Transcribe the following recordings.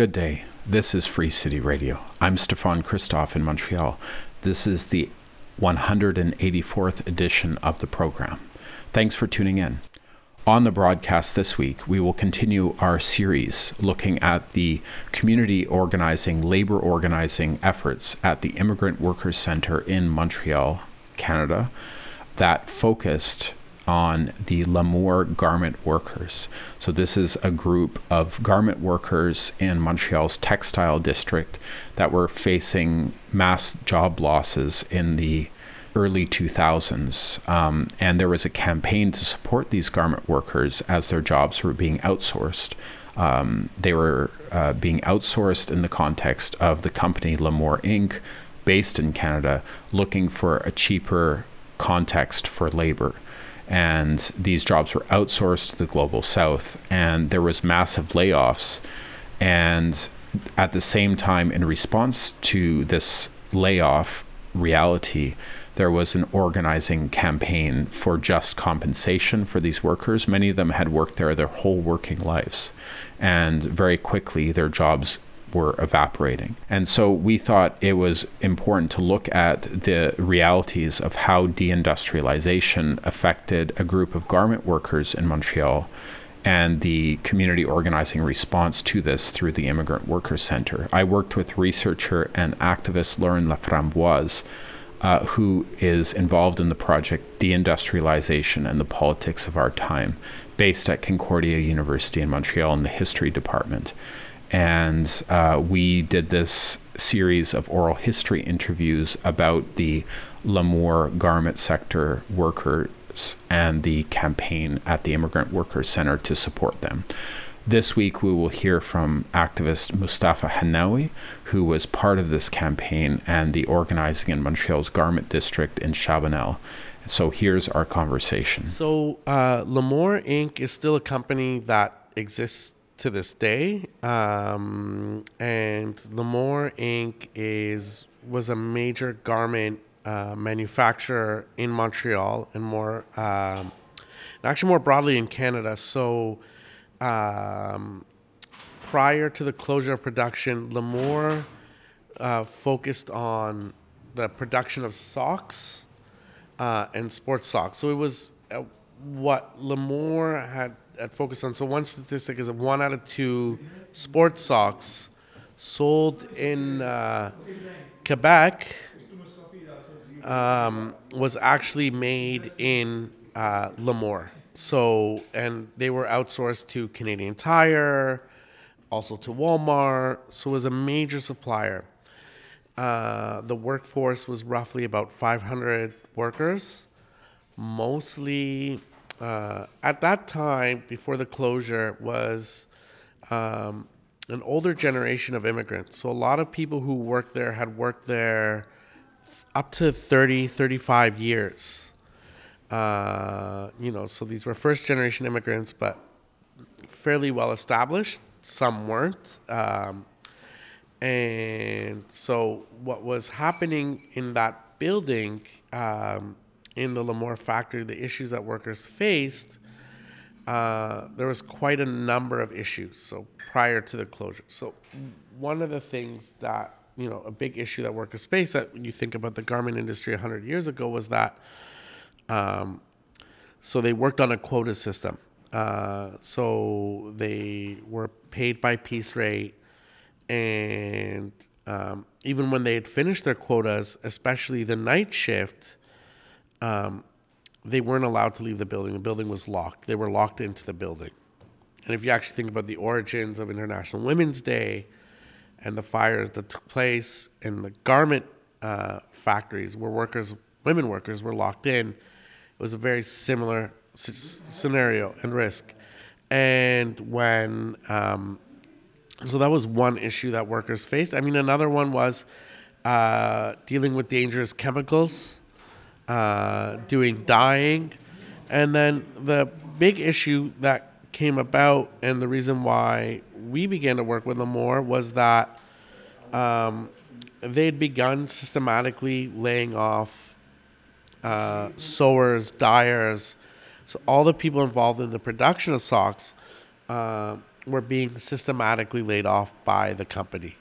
Good day. This is Free City Radio. I'm Stefan Christoff in Montreal. This is the 184th edition of the program. Thanks for tuning in. On the broadcast this week, we will continue our series looking at the community organizing, labor organizing efforts at the Immigrant Workers Center in Montreal, Canada, that focused on the Lamour garment workers. So, this is a group of garment workers in Montreal's textile district that were facing mass job losses in the early 2000s. Um, and there was a campaign to support these garment workers as their jobs were being outsourced. Um, they were uh, being outsourced in the context of the company Lamour Inc., based in Canada, looking for a cheaper context for labor and these jobs were outsourced to the global south and there was massive layoffs. And at the same time in response to this layoff reality there was an organizing campaign for just compensation for these workers. Many of them had worked there their whole working lives and very quickly their jobs were evaporating. And so we thought it was important to look at the realities of how deindustrialization affected a group of garment workers in Montreal and the community organizing response to this through the Immigrant Workers Center. I worked with researcher and activist Lauren Laframboise. Uh, who is involved in the project Deindustrialization and the Politics of Our Time, based at Concordia University in Montreal in the History Department and uh, we did this series of oral history interviews about the Lamour garment sector workers and the campaign at the Immigrant Workers Center to support them. This week, we will hear from activist Mostafa Henaway, who was part of this campaign and the organizing in Montreal's garment district in Chabanel. So here's our conversation. So, uh, Inc. is still a company that exists to this day. Um, and Lamour Inc. is was a major garment uh, manufacturer in Montreal and more um, actually more broadly in Canada. So um, prior to the closure of production, Lamour uh, focused on the production of socks uh, and sports socks. So it was uh, what Lamour had at focus on. So one statistic is that one out of two sports socks sold in uh, Quebec um, was actually made in uh, Lamour. So and they were outsourced to Canadian Tire, also to Walmart. So it was a major supplier. Uh, the workforce was roughly about 500 workers, mostly uh, at that time, before the closure, was um, an older generation of immigrants. So a lot of people who worked there had worked there up to 30, 35 years. Uh, you know, so these were first generation immigrants, but fairly well established. Some weren't. Um, and so what was happening in that building um, in the Lamour factory, the issues that workers faced, uh, there was quite a number of issues. So prior to the closure, so one of the things that you know a big issue that workers faced that when you think about the garment industry 100 years ago was that um, so they worked on a quota system. Uh, so they were paid by piece rate, and um, even when they had finished their quotas, especially the night shift, um, they weren't allowed to leave the building. The building was locked. They were locked into the building. And if you actually think about the origins of International Women's Day and the fires that took place in the garment uh, factories where workers, women workers, were locked in, it was a very similar c- scenario and risk. And when, um, so that was one issue that workers faced. I mean, another one was uh, dealing with dangerous chemicals uh, doing dyeing. And then the big issue that came about, and the reason why we began to work with them more, was that um, they'd begun systematically laying off uh, sewers, dyers, so all the people involved in the production of socks. Uh, were being systematically laid off by the company.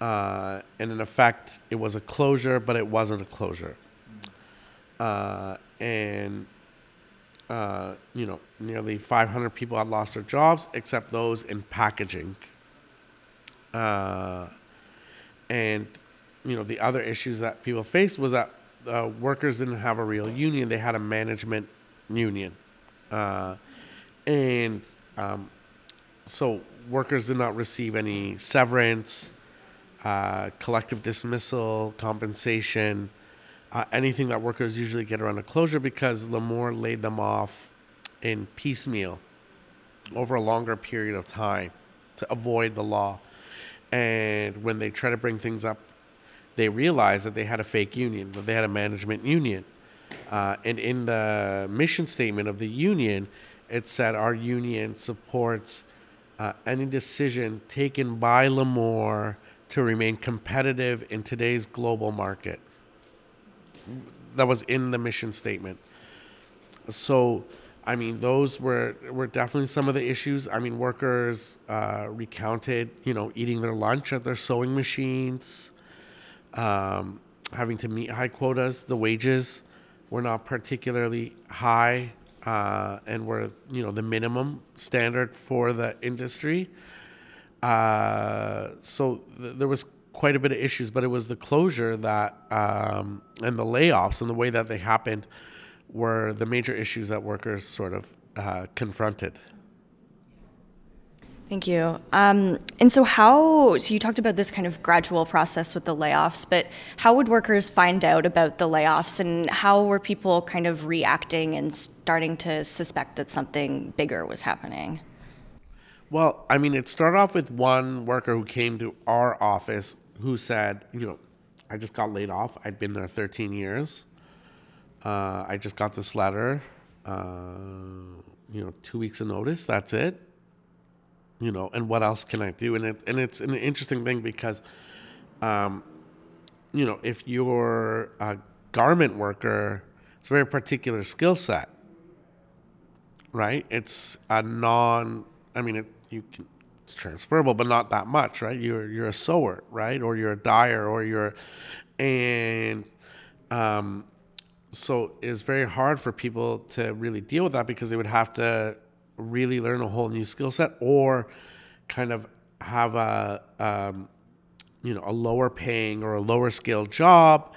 Uh, and in effect, it was a closure, but it wasn't a closure. Uh, and uh, you know, nearly 500 people had lost their jobs, except those in packaging. Uh, and you know, the other issues that people faced was that uh, workers didn't have a real union; they had a management union, uh, and um, so workers did not receive any severance, uh, collective dismissal, compensation uh, anything that workers usually get around a closure because Lamour laid them off in piecemeal over a longer period of time to avoid the law. And when they try to bring things up, they realized that they had a fake union, that they had a management union. Uh, and in the mission statement of the union, it said our union supports uh, any decision taken by Lamour to remain competitive in today's global market that was in the mission statement. So, I mean, those were were definitely some of the issues. I mean, workers uh, recounted, you know, eating their lunch at their sewing machines, um, having to meet high quotas. The wages were not particularly high, uh, and were you know the minimum standard for the industry. Uh, so th- there was quite a bit of issues, but it was the closure that um, and the layoffs and the way that they happened were the major issues that workers sort of uh, confronted. Thank you. Um, and so, how, so you talked about this kind of gradual process with the layoffs, but how would workers find out about the layoffs and how were people kind of reacting and starting to suspect that something bigger was happening? Well, I mean, it started off with one worker who came to our office who said, you know, I just got laid off. I'd been there 13 years. Uh, I just got this letter. Uh, you know, two weeks of notice. That's it. You know, and what else can I do? And it and it's an interesting thing because, um, you know, if you're a garment worker, it's a very particular skill set. Right? It's a non. I mean, it, you can it's transferable, but not that much, right? You're you're a sewer, right? Or you're a dyer, or you're, and um, so it's very hard for people to really deal with that because they would have to really learn a whole new skill set or kind of have a um, you know a lower paying or a lower skilled job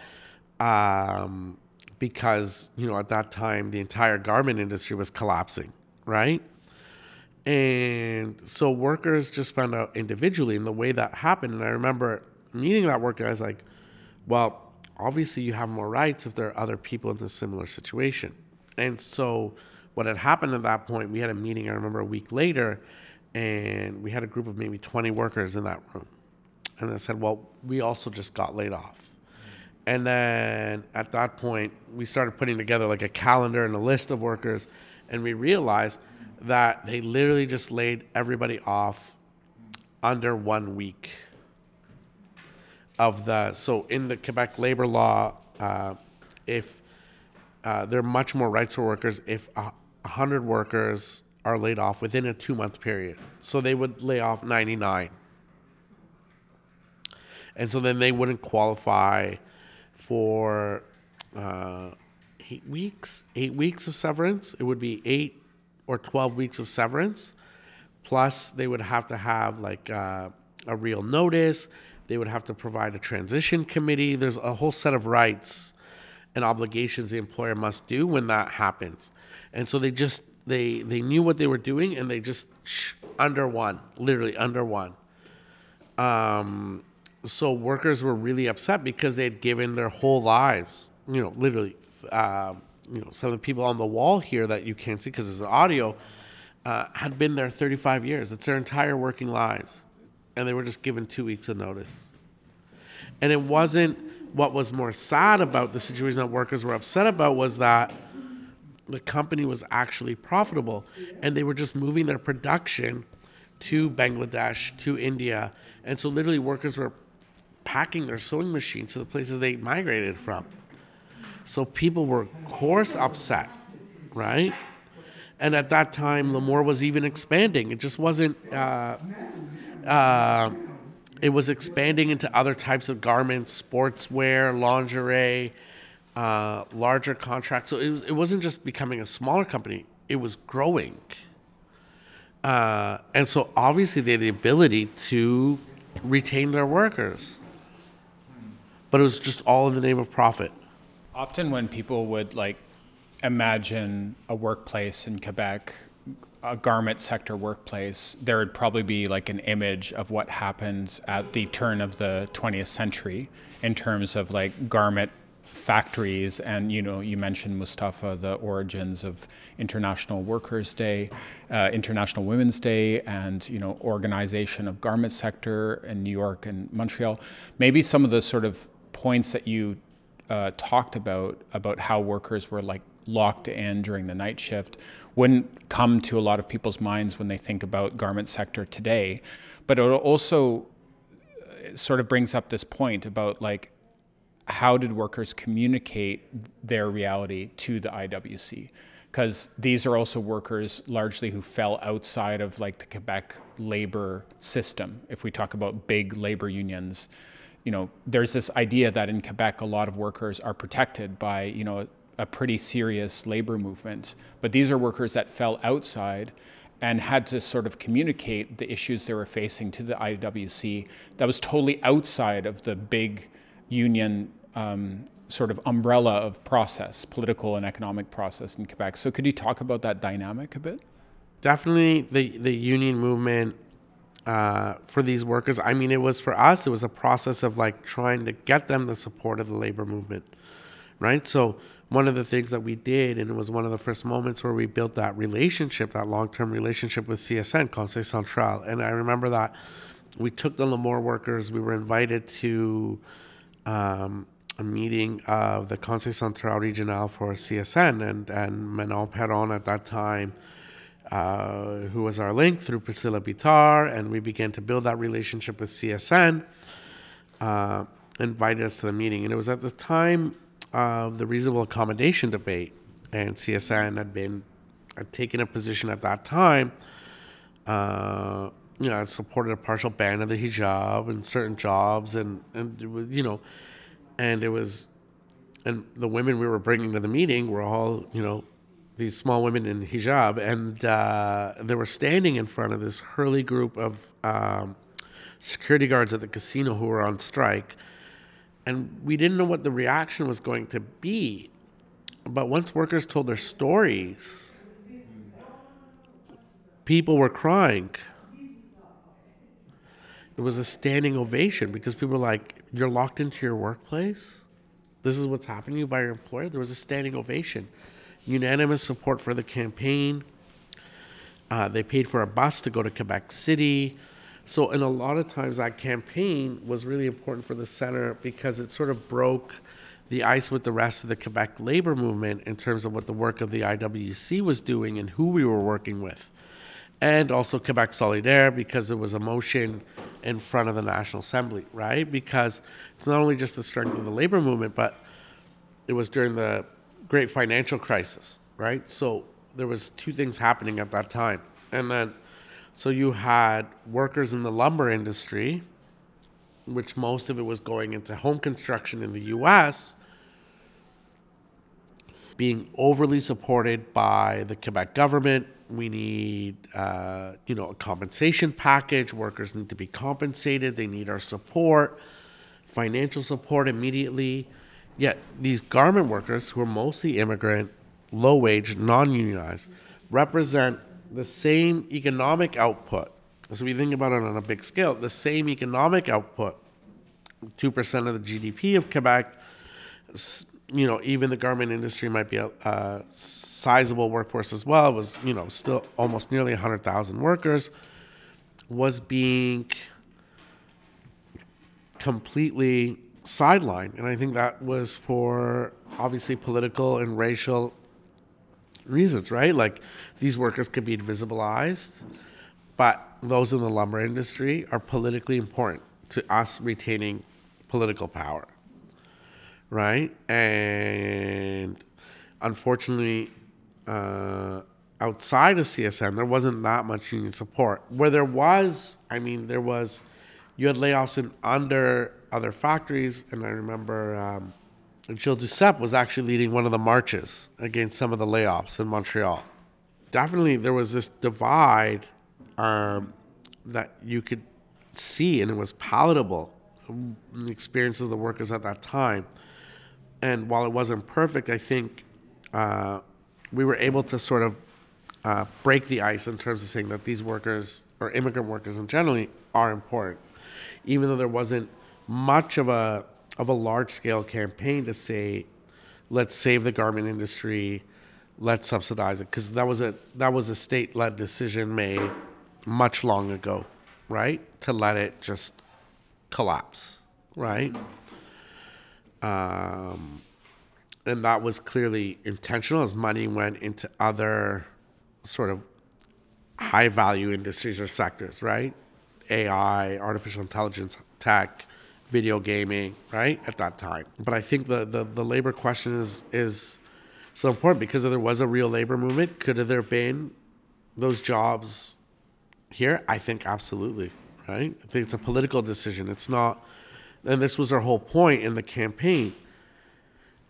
um, because you know at that time the entire garment industry was collapsing right and so workers just found out individually and the way that happened. And I remember meeting that worker, I was like, well, obviously you have more rights if there are other people in a similar situation. And so what had happened at that point, we had a meeting, I remember a week later, and we had a group of maybe 20 workers in that room. And I said, well, we also just got laid off. And then at that point, we started putting together like a calendar and a list of workers, and we realized – that they literally just laid everybody off under one week of the so in the Quebec labor law, uh, if uh, there are much more rights for workers if a hundred workers are laid off within a two month period. So they would lay off ninety nine, and so then they wouldn't qualify for uh, eight weeks. Eight weeks of severance. It would be eight or 12 weeks of severance. Plus, they would have to have like uh, a real notice. They would have to provide a transition committee. There's a whole set of rights and obligations the employer must do when that happens. And so they just they they knew what they were doing and they just sh- under one, literally under one. Um, so workers were really upset because they had given their whole lives, you know, literally. Uh, you know some of the people on the wall here that you can't see because it's audio uh, had been there 35 years. It's their entire working lives, and they were just given two weeks of notice. And it wasn't what was more sad about the situation that workers were upset about was that the company was actually profitable, and they were just moving their production to Bangladesh, to India, and so literally workers were packing their sewing machines to the places they migrated from. So people were, of course, upset, right? And at that time, Lamour was even expanding. It just wasn't. Uh, uh, it was expanding into other types of garments, sportswear, lingerie, uh, larger contracts. So it, was, it wasn't just becoming a smaller company; it was growing. Uh, and so obviously they had the ability to retain their workers, but it was just all in the name of profit. Often, when people would like imagine a workplace in Quebec, a garment sector workplace, there would probably be like an image of what happened at the turn of the 20th century in terms of like garment factories and you know you mentioned mostafa the origins of international workers day uh, international women's day and you know organization of garment sector in new york and montreal. Maybe some of the sort of points that you uh, talked about about how workers were like locked in during the night shift wouldn't come to a lot of people's minds when they think about garment sector today but it also uh, sort of brings up this point about like how did workers communicate their reality to the IWC? Because these are also workers largely who fell outside of like the Quebec labor system. If we talk about big labor unions, you know, there's this idea that in Quebec a lot of workers are protected by, you know, a pretty serious labor movement. But these are workers that fell outside and had to sort of communicate the issues they were facing to the IWC that was totally outside of the big union um, sort of umbrella of process, political and economic process in Quebec. So could you talk about that dynamic a bit? Definitely the, the union movement uh, for these workers. I mean, it was for us, it was a process of like trying to get them the support of the labor movement, right? So one of the things that we did, and it was one of the first moments where we built that relationship, that long-term relationship with CSN, Conseil Central. And I remember that we took the Lamour workers, we were invited to um, a meeting of the Conseil Central Regional for CSN and, and Manon Perron at that time, uh, who was our link through Priscilla Bitar, and we began to build that relationship with CSN, uh, invited us to the meeting. And it was at the time of the reasonable accommodation debate, and CSN had been had taken a position at that time. Uh, you know, supported a partial ban of the hijab in certain jobs, and and it was, you know, and it was, and the women we were bringing to the meeting were all you know, these small women in hijab, and uh, they were standing in front of this hurly group of um, security guards at the casino who were on strike, and we didn't know what the reaction was going to be, but once workers told their stories, people were crying it was a standing ovation because people were like, "You're locked into your workplace. This is what's happening to you by your employer." There was a standing ovation, unanimous support for the campaign. Uh, they paid for a bus to go to Quebec City. So, and a lot of times that campaign was really important for the center because it sort of broke the ice with the rest of the Quebec labor movement in terms of what the work of the IWC was doing and who we were working with and also Quebec Solidaire because it was a motion in front of the National Assembly, right? Because it's not only just the strength of the labor movement, but it was during the great financial crisis, right? So there was two things happening at that time. And then so you had workers in the lumber industry, which most of it was going into home construction in the US, being overly supported by the Quebec government we need, uh, you know, a compensation package. Workers need to be compensated. They need our support, financial support immediately. Yet these garment workers, who are mostly immigrant, low wage, non unionized, represent the same economic output. So if we think about it on a big scale, the same economic output, 2% of the GDP of Quebec, you know, even the garment industry might be a, a sizable workforce as well. It was, you know, still almost nearly 100,000 workers, was being completely sidelined. And I think that was for obviously political and racial reasons, right? Like these workers could be invisibilized, but those in the lumber industry are politically important to us retaining political power right? And unfortunately, uh, outside of CSN, there wasn't that much union support. Where there was, I mean, there was, you had layoffs in under other factories, and I remember um, Gilles Duceppe was actually leading one of the marches against some of the layoffs in Montreal. Definitely, there was this divide um, that you could see, and it was palatable. The experiences of the workers at that time, and while it wasn't perfect, I think uh, we were able to sort of uh, break the ice in terms of saying that these workers or immigrant workers in generally are important, even though there wasn't much of a of a large scale campaign to say, let's save the garment industry, let's subsidize it, because that was a that was a state led decision made much long ago, right? To let it just collapse, right? Um, and that was clearly intentional as money went into other sort of high value industries or sectors, right? AI, artificial intelligence, tech, video gaming, right? At that time. But I think the, the, the labor question is is so important because if there was a real labor movement, could have there been those jobs here? I think absolutely, right? I think it's a political decision. It's not and this was our whole point in the campaign.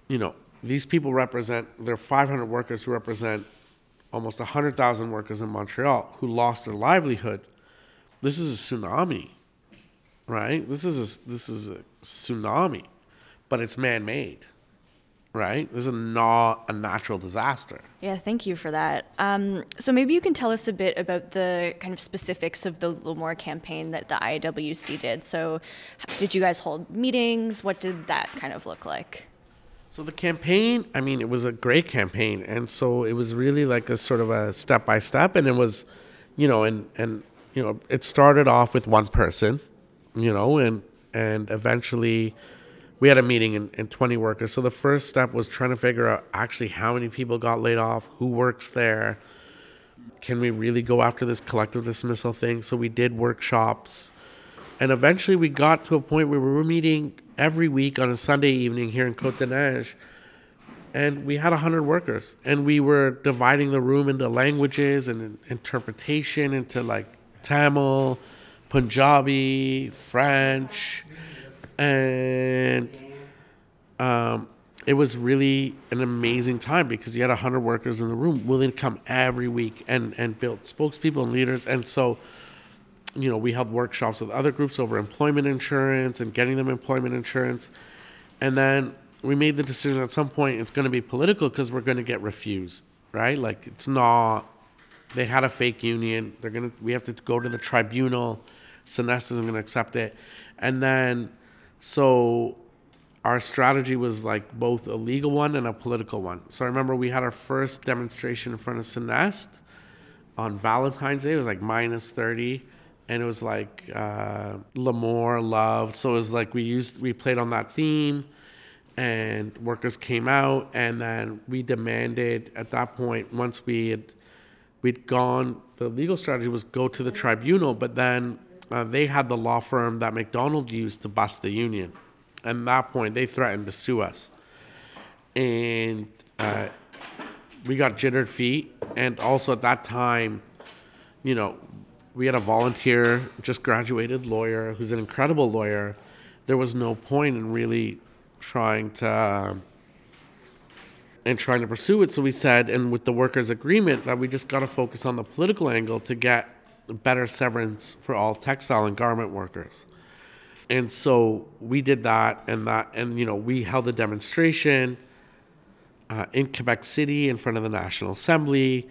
You know, these people represent there are 500 workers who represent almost 100,000 workers in Montreal who lost their livelihood. This is a tsunami, right? This is a, this is a tsunami, but it's man-made, right? This is not a natural disaster. Yeah, thank you for that. Um, so maybe you can tell us a bit about the kind of specifics of the Lamour campaign that the IWC did. So, did you guys hold meetings? What did that kind of look like? So the campaign, I mean, it was a great campaign, and so it was really like a sort of a step by step, and it was, you know, and and you know, it started off with one person, you know, and and eventually we had a meeting and, and 20 workers. So the first step was trying to figure out actually how many people got laid off, who works there, can we really go after this collective dismissal thing? So we did workshops. And eventually we got to a point where we were meeting every week on a Sunday evening here in Côte des Neiges. And we had 100 workers. And we were dividing the room into languages and interpretation into like Tamil, Punjabi, French. And um, it was really an amazing time because you had 100 workers in the room willing to come every week and, and build spokespeople and leaders. And so you know, we held workshops with other groups over employment insurance and getting them employment insurance. And then we made the decision at some point it's going to be political because we're going to get refused, right? Like it's not. They had a fake union. They're gonna. We have to go to the tribunal. CNESST isn't going to accept it, and then so our strategy was like both a legal one and a political one. So I remember we had our first demonstration in front of CNESST on Valentine's Day. It was like minus thirty and it was like uh, L'Amour, love. So it was like we used we played on that theme, and workers came out, and then we demanded at that point once we had we'd gone. The legal strategy was go to the tribunal, but then uh, they had the law firm that McDonald used to bust the union, at that point they threatened to sue us, and uh, we got jittered feet, and also at that time, you know we had a volunteer, just graduated lawyer, who's an incredible lawyer. There was no point in really trying to uh, and trying to pursue it. So we said, and with the workers' agreement, that we just got to focus on the political angle to get better severance for all textile and garment workers. And so we did that, and that, and you know, we held a demonstration uh, in Quebec City in front of the National Assembly.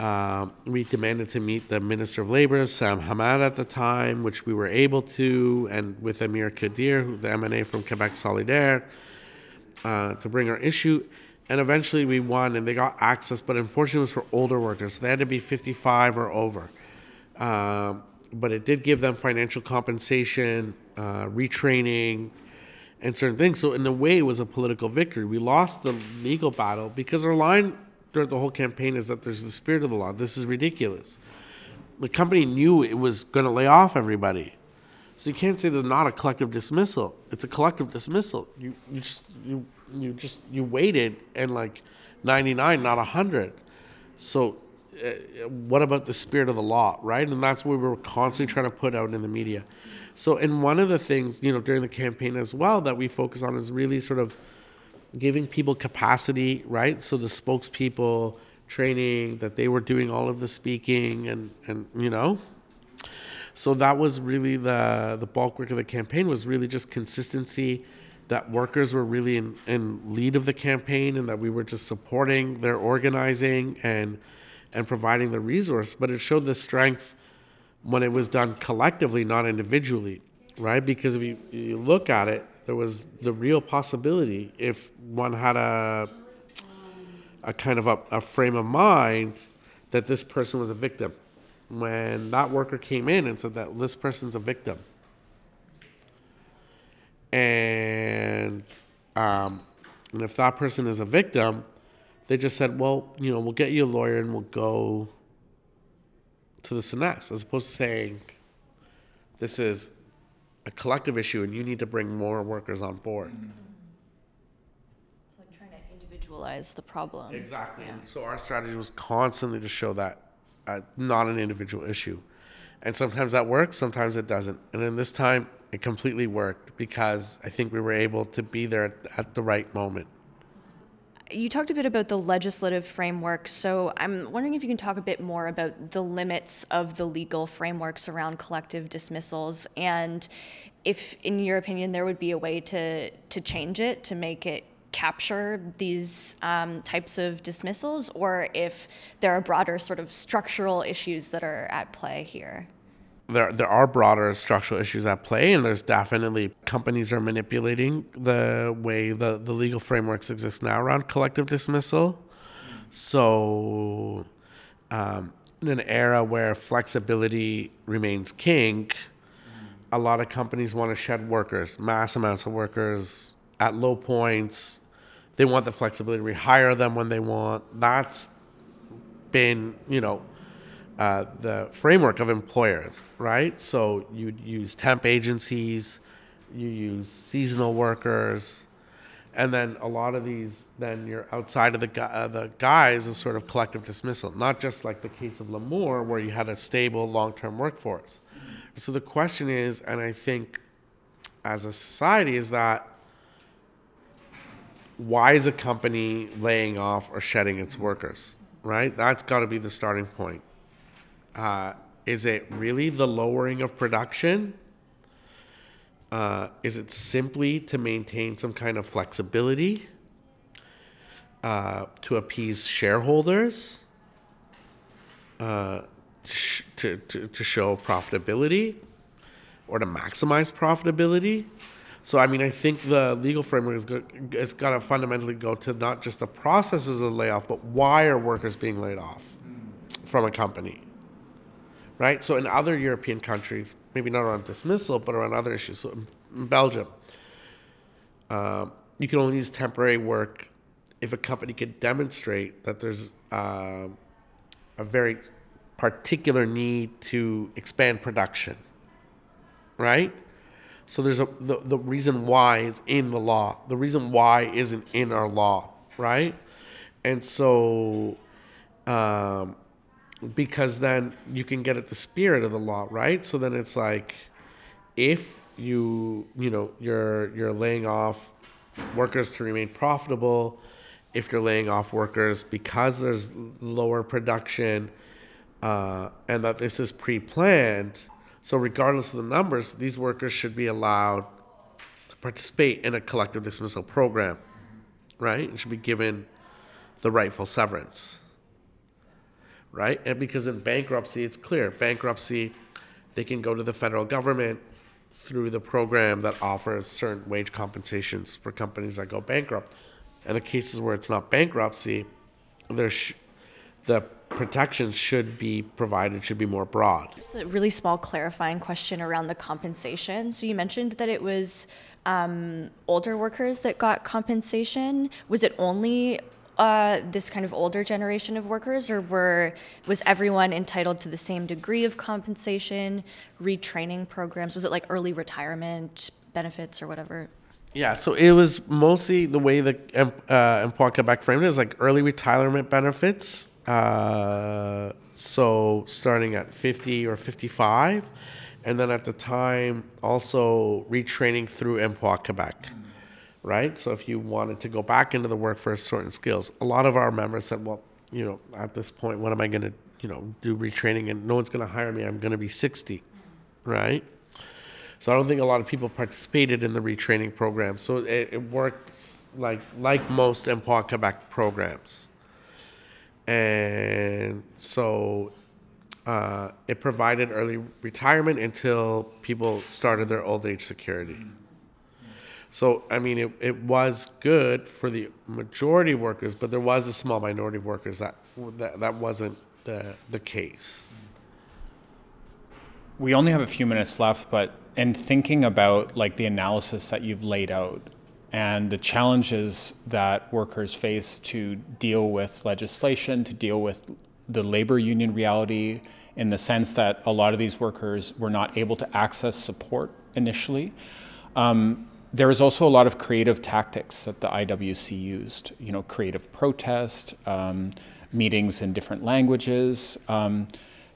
Um, we demanded to meet the Minister of Labor, Sam Hamad, at the time, which we were able to, and with Amir Khadir, the MNA from Quebec Solidaire, uh, to bring our issue. And eventually we won, and they got access, but unfortunately it was for older workers. So they had to be 55 or over. Um, but it did give them financial compensation, uh, retraining, and certain things. So in a way, it was a political victory. We lost the legal battle because our line throughout the whole campaign is that there's the spirit of the law. This is ridiculous. The company knew it was going to lay off everybody. So you can't say there's not a collective dismissal. It's a collective dismissal. You you just you you just you waited and like 99 not 100. So uh, what about the spirit of the law, right? And that's what we were constantly trying to put out in the media. So, and one of the things, you know, during the campaign as well that we focus on is really sort of giving people capacity, right? So the spokespeople training that they were doing all of the speaking and and you know. So that was really the the bulk work of the campaign was really just consistency that workers were really in, in lead of the campaign and that we were just supporting their organizing and and providing the resource but it showed the strength when it was done collectively not individually right? Because if you, you look at it there was the real possibility if one had a a kind of a, a frame of mind that this person was a victim. When that worker came in and said that this person's a victim. And um, and if that person is a victim, they just said, well, you know, we'll get you a lawyer and we'll go to the CNESST, as opposed to saying, this is a collective issue and you need to bring more workers on board. It's like trying to individualize the problem. Exactly. And so our strategy was constantly to show that uh, not an individual issue. And sometimes that works, sometimes it doesn't. And in this time, it completely worked because I think we were able to be there at, at the right moment. You talked a bit about the legislative framework, so I'm wondering if you can talk a bit more about the limits of the legal frameworks around collective dismissals and if, in your opinion, there would be a way to, to change it to make it capture these um, types of dismissals, or if there are broader sort of structural issues that are at play here there there are broader structural issues at play, and there's definitely companies are manipulating the way the, the legal frameworks exist now around collective dismissal. So, um, in an era where flexibility remains king, a lot of companies want to shed workers, mass amounts of workers at low points. They want the flexibility to rehire them when they want. That's been, you know, uh, the framework of employers, right? So you use temp agencies, you use seasonal workers, and then a lot of these, then you're outside of the uh, the guise of sort of collective dismissal, not just like the case of Lamour where you had a stable long-term workforce. So the question is, and I think as a society, is that why is a company laying off or shedding its workers? Right? That's got to be the starting point uh, is it really the lowering of production? Uh, is it simply to maintain some kind of flexibility uh, to appease shareholders, uh, to, to, to show profitability, or to maximize profitability? So, I mean, I think the legal framework is, is got to fundamentally go to not just the processes of the layoff, but why are workers being laid off from a company? Right? So in other European countries, maybe not around dismissal, but around other issues. So in Belgium, uh, you can only use temporary work if a company can demonstrate that there's uh, a very particular need to expand production, right? So there's a the, the reason why is in the law. The reason why isn't in our law, right? And so um, because then you can get at the spirit of the law, right? So then it's like if you you know you're you're laying off workers to remain profitable, if you're laying off workers because there's lower production, uh, and that this is pre-planned. So regardless of the numbers, these workers should be allowed to participate in a collective dismissal program, right? And should be given the rightful severance right? And because in bankruptcy, it's clear bankruptcy, they can go to the federal government through the program that offers certain wage compensations for companies that go bankrupt. And the cases where it's not bankruptcy, there's the protections should be provided should be more broad. A really small clarifying question around the compensation. So you mentioned that it was um, older workers that got compensation. Was it only uh, this kind of older generation of workers, or were was everyone entitled to the same degree of compensation, retraining programs? Was it like early retirement benefits or whatever? Yeah, so it was mostly the way the uh, Emploi Quebec framed it is like early retirement benefits Uh, so starting at 50 or 55, and then at the time also retraining through Emploi Quebec, right? So if you wanted to go back into the workforce, certain skills, a lot of our members said, well, you know, at this point, what am I going to, you know, do retraining and no one's going to hire me. I'm going to be 60, right? So I don't think a lot of people participated in the retraining program. So it, it works like like most Emploi Quebec programs. And so uh, it provided early retirement until people started their old age security. So, I mean, it, it was good for the majority of workers, but there was a small minority of workers that that, that wasn't the, the case. We only have a few minutes left, but in thinking about like the analysis that you've laid out and the challenges that workers face to deal with legislation, to deal with the labor union reality, in the sense that a lot of these workers were not able to access support initially. Um, there was also a lot of creative tactics that the IWC used, you know, creative protest, um, meetings in different languages. Um,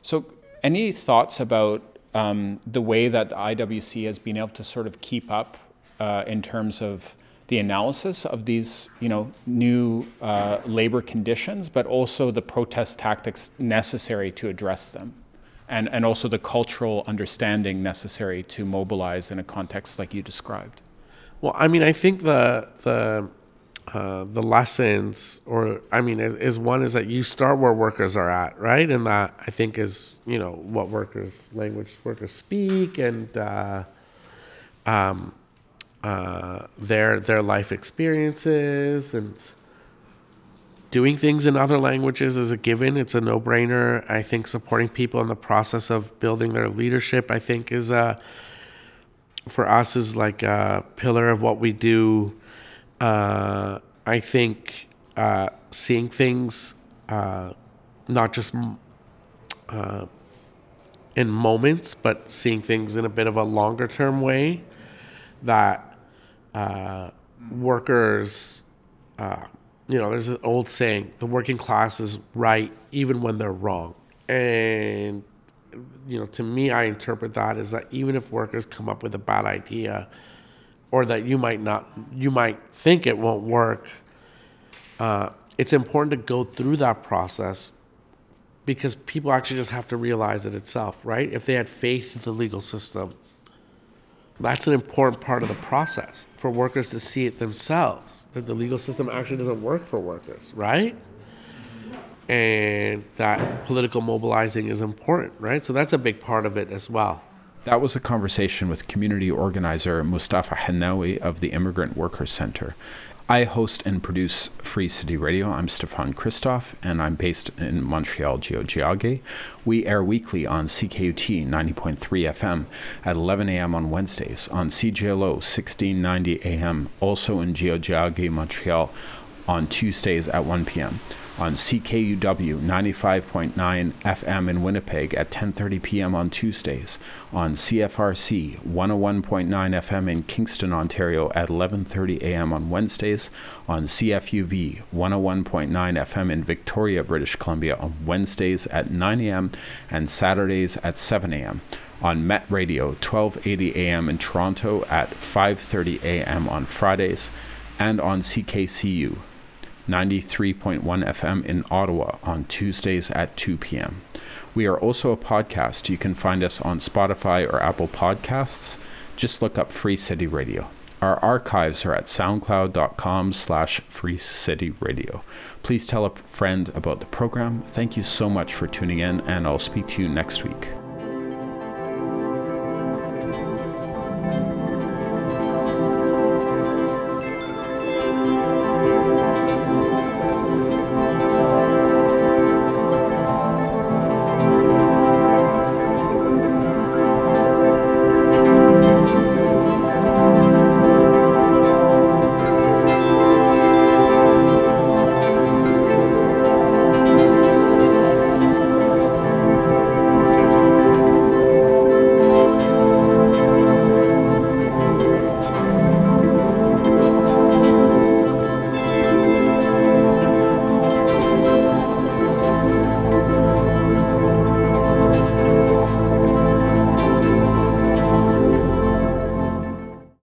so, any thoughts about um, the way that the IWC has been able to sort of keep up uh, in terms of the analysis of these, you know, new uh, labor conditions, but also the protest tactics necessary to address them, and and also the cultural understanding necessary to mobilize in a context like you described. Well, I mean, I think the the uh, the lessons, or I mean, is, is, one is that you start where workers are at, right? And that I think is you know what workers language workers speak and uh, um, uh, their their life experiences and doing things in other languages is a given. It's a no brainer. I think supporting people in the process of building their leadership, I think, is a for us is like a pillar of what we do uh, I think uh, seeing things uh, not just uh, in moments, but seeing things in a bit of a longer term way that uh, workers, uh, you know, there's an old saying the working class is right even when they're wrong. And, you know, to me, I interpret that as that even if workers come up with a bad idea, or that you might not you might think it won't work uh, it's important to go through that process because people actually just have to realize it itself right? If they had faith in the legal system that's an important part of the process for workers to see it themselves that the legal system actually doesn't work for workers right and that political mobilizing is important right so that's a big part of it as well that was a conversation with community organizer Mostafa Henaway of the Immigrant Workers Center. I host and produce Free City Radio. I'm Stefan Christoff, and I'm based in Montreal, Tiohtià:ke. We air weekly on CKUT 90.3 FM at 11 a.m. on Wednesdays, on CJLO 1690 a.m., also in Tiohtià:ke, Montreal, on Tuesdays at 1 p.m on CKUW 95.9 FM in Winnipeg at 10:30 p.m. on Tuesdays, on CFRC 101.9 FM in Kingston, Ontario at 11:30 a.m. on Wednesdays, on CFUV 101.9 FM in Victoria, British Columbia on Wednesdays at 9 a.m. and Saturdays at 7 a.m. On Met Radio 1280 a.m. in Toronto at 5:30 a.m. on Fridays and on CKCU 93.1 FM in Ottawa on Tuesdays at 2 p.m. We are also a podcast. You can find us on Spotify or Apple Podcasts. Just look up Free City Radio. Our archives are at soundcloud.com slash free city radio. Please tell a friend about the program. Thank you so much for tuning in, and I'll speak to you next week.